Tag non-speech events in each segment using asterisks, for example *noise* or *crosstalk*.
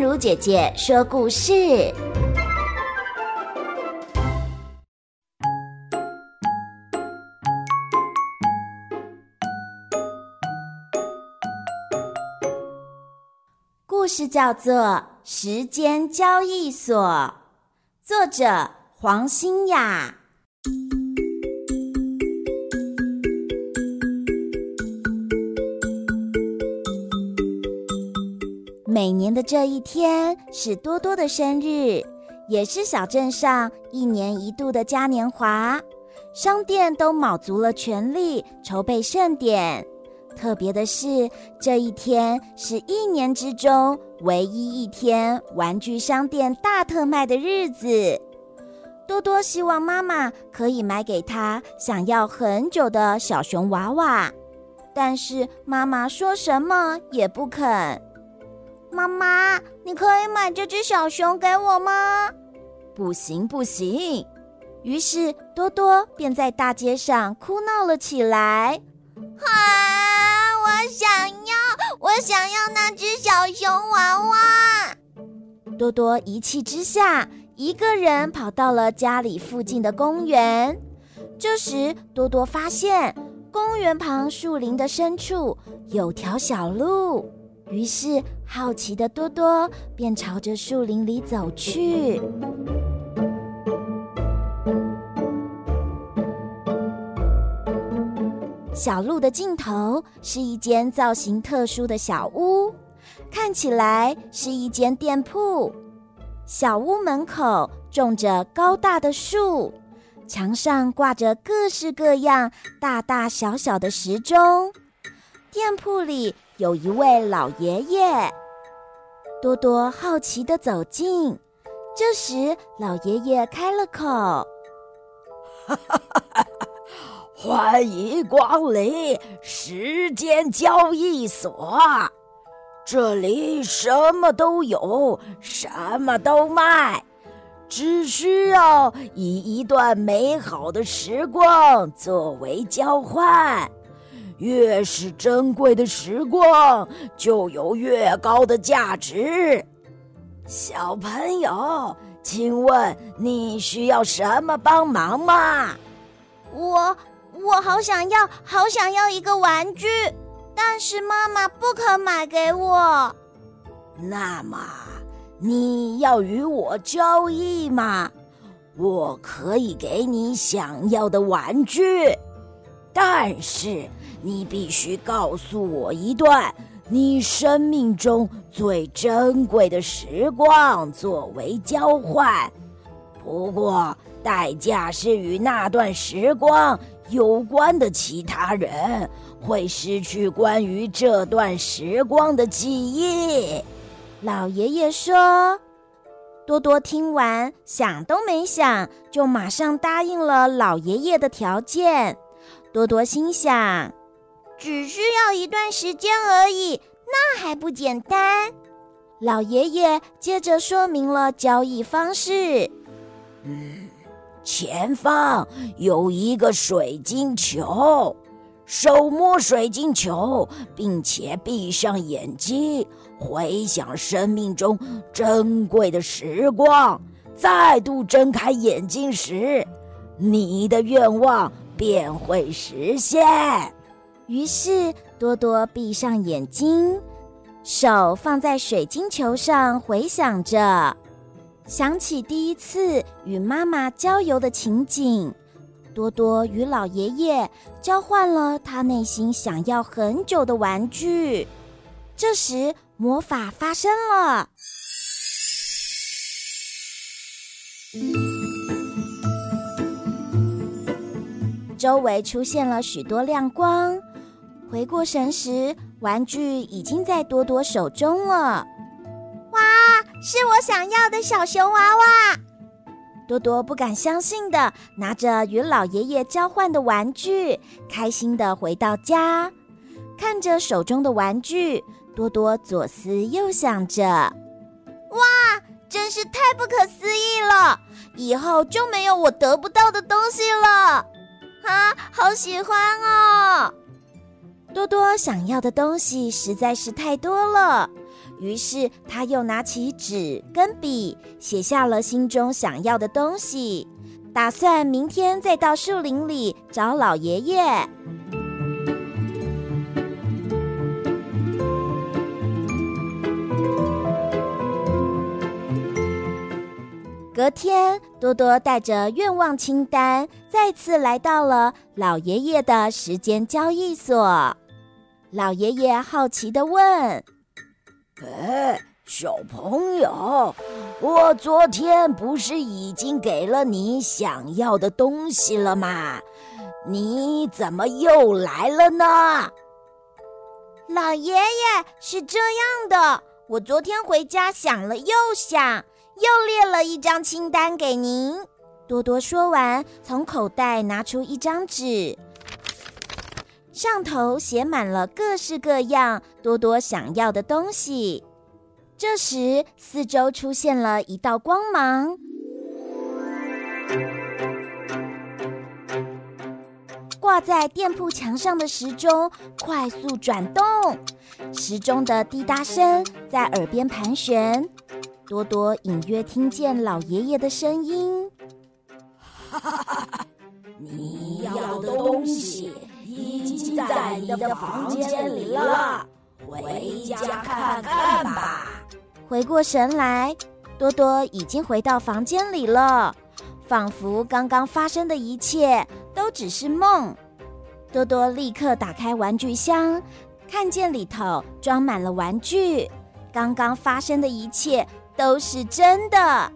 如姐姐说故事。故事叫做《时间交易所》，作者黄欣雅。每年的这一天是多多的生日，也是小镇上一年一度的嘉年华。商店都卯足了全力筹备盛典。特别的是，这一天是一年之中唯一一天玩具商店大特卖的日子。多多希望妈妈可以买给他想要很久的小熊娃娃，但是妈妈说什么也不肯。妈妈，你可以买这只小熊给我吗？不行，不行。于是多多便在大街上哭闹了起来。啊！我想要，我想要那只小熊娃娃。多多一气之下，一个人跑到了家里附近的公园。这时，多多发现公园旁树林的深处有条小路。于是，好奇的多多便朝着树林里走去。小路的尽头是一间造型特殊的小屋，看起来是一间店铺。小屋门口种着高大的树，墙上挂着各式各样、大大小小的时钟。店铺里。有一位老爷爷，多多好奇地走近。这时，老爷爷开了口：“哈哈哈哈，欢迎光临时间交易所，这里什么都有，什么都卖，只需要以一段美好的时光作为交换。”越是珍贵的时光，就有越高的价值。小朋友，请问你需要什么帮忙吗？我我好想要，好想要一个玩具，但是妈妈不肯买给我。那么你要与我交易吗？我可以给你想要的玩具，但是。你必须告诉我一段你生命中最珍贵的时光作为交换，不过代价是与那段时光有关的其他人会失去关于这段时光的记忆。老爷爷说：“多多听完，想都没想，就马上答应了老爷爷的条件。”多多心想。只需要一段时间而已，那还不简单？老爷爷接着说明了交易方式。嗯，前方有一个水晶球，手摸水晶球，并且闭上眼睛，回想生命中珍贵的时光。再度睁开眼睛时，你的愿望便会实现。于是多多闭上眼睛，手放在水晶球上，回想着，想起第一次与妈妈郊游的情景。多多与老爷爷交换了他内心想要很久的玩具。这时魔法发生了，周围出现了许多亮光。回过神时，玩具已经在多多手中了。哇，是我想要的小熊娃娃！多多不敢相信的拿着与老爷爷交换的玩具，开心的回到家，看着手中的玩具，多多左思右想着：哇，真是太不可思议了！以后就没有我得不到的东西了。啊，好喜欢哦！多多想要的东西实在是太多了，于是他又拿起纸跟笔，写下了心中想要的东西，打算明天再到树林里找老爷爷。隔天，多多带着愿望清单，再次来到了老爷爷的时间交易所。老爷爷好奇地问。哎，小朋友，我昨天不是已经给了你想要的东西了吗？你怎么又来了呢？老爷爷，是这样的，我昨天回家想了又想，又列了一张清单给您。多多说完，从口袋拿出一张纸，上头写满了各式各样多多想要的东西。这时，四周出现了一道光芒，挂在店铺墙上的时钟快速转动，时钟的滴答声在耳边盘旋。多多隐约听见老爷爷的声音：“哈哈哈，你要的东西已经在你的房间里了，回家看看吧。”回过神来，多多已经回到房间里了，仿佛刚刚发生的一切都只是梦。多多立刻打开玩具箱，看见里头装满了玩具，刚刚发生的一切都是真的。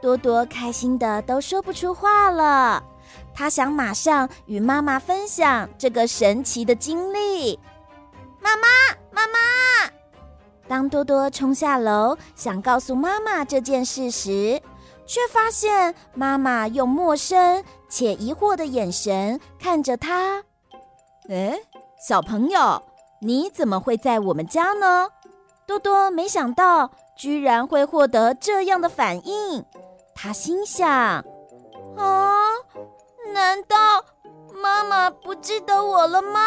多多开心的都说不出话了，他想马上与妈妈分享这个神奇的经历。妈妈，妈妈！当多多冲下楼想告诉妈妈这件事时，却发现妈妈用陌生且疑惑的眼神看着他。哎，小朋友，你怎么会在我们家呢？多多没想到居然会获得这样的反应，他心想：啊，难道妈妈不记得我了吗？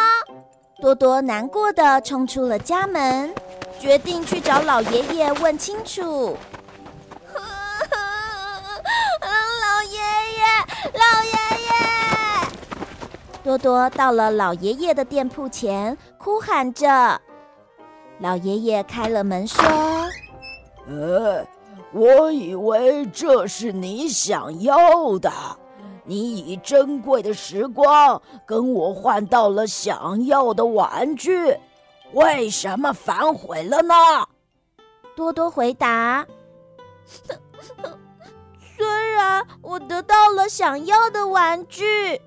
多多难过的冲出了家门。决定去找老爷爷问清楚。*laughs* 老爷爷，老爷爷！多多到了老爷爷的店铺前，哭喊着。老爷爷开了门说：“呃，我以为这是你想要的，你以珍贵的时光跟我换到了想要的玩具。”为什么反悔了呢？多多回答：“ *laughs* 虽然我得到了想要的玩具，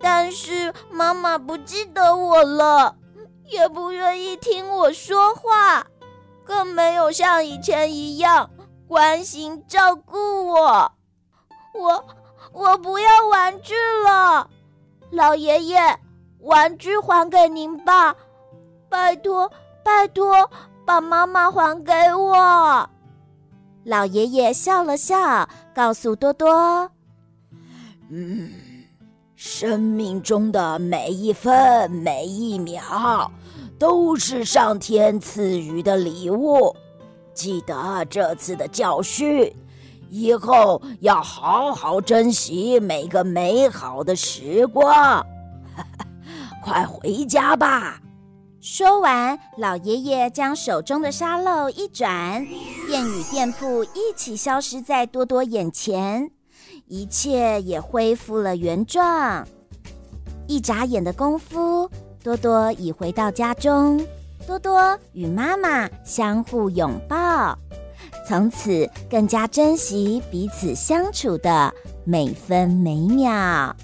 但是妈妈不记得我了，也不愿意听我说话，更没有像以前一样关心照顾我。我我不要玩具了，老爷爷，玩具还给您吧。”拜托，拜托，把妈妈还给我。老爷爷笑了笑，告诉多多：“嗯，生命中的每一分每一秒，都是上天赐予的礼物。记得这次的教训，以后要好好珍惜每个美好的时光。*laughs* 快回家吧。”说完，老爷爷将手中的沙漏一转，便与店铺一起消失在多多眼前，一切也恢复了原状。一眨眼的功夫，多多已回到家中。多多与妈妈相互拥抱，从此更加珍惜彼此相处的每分每秒。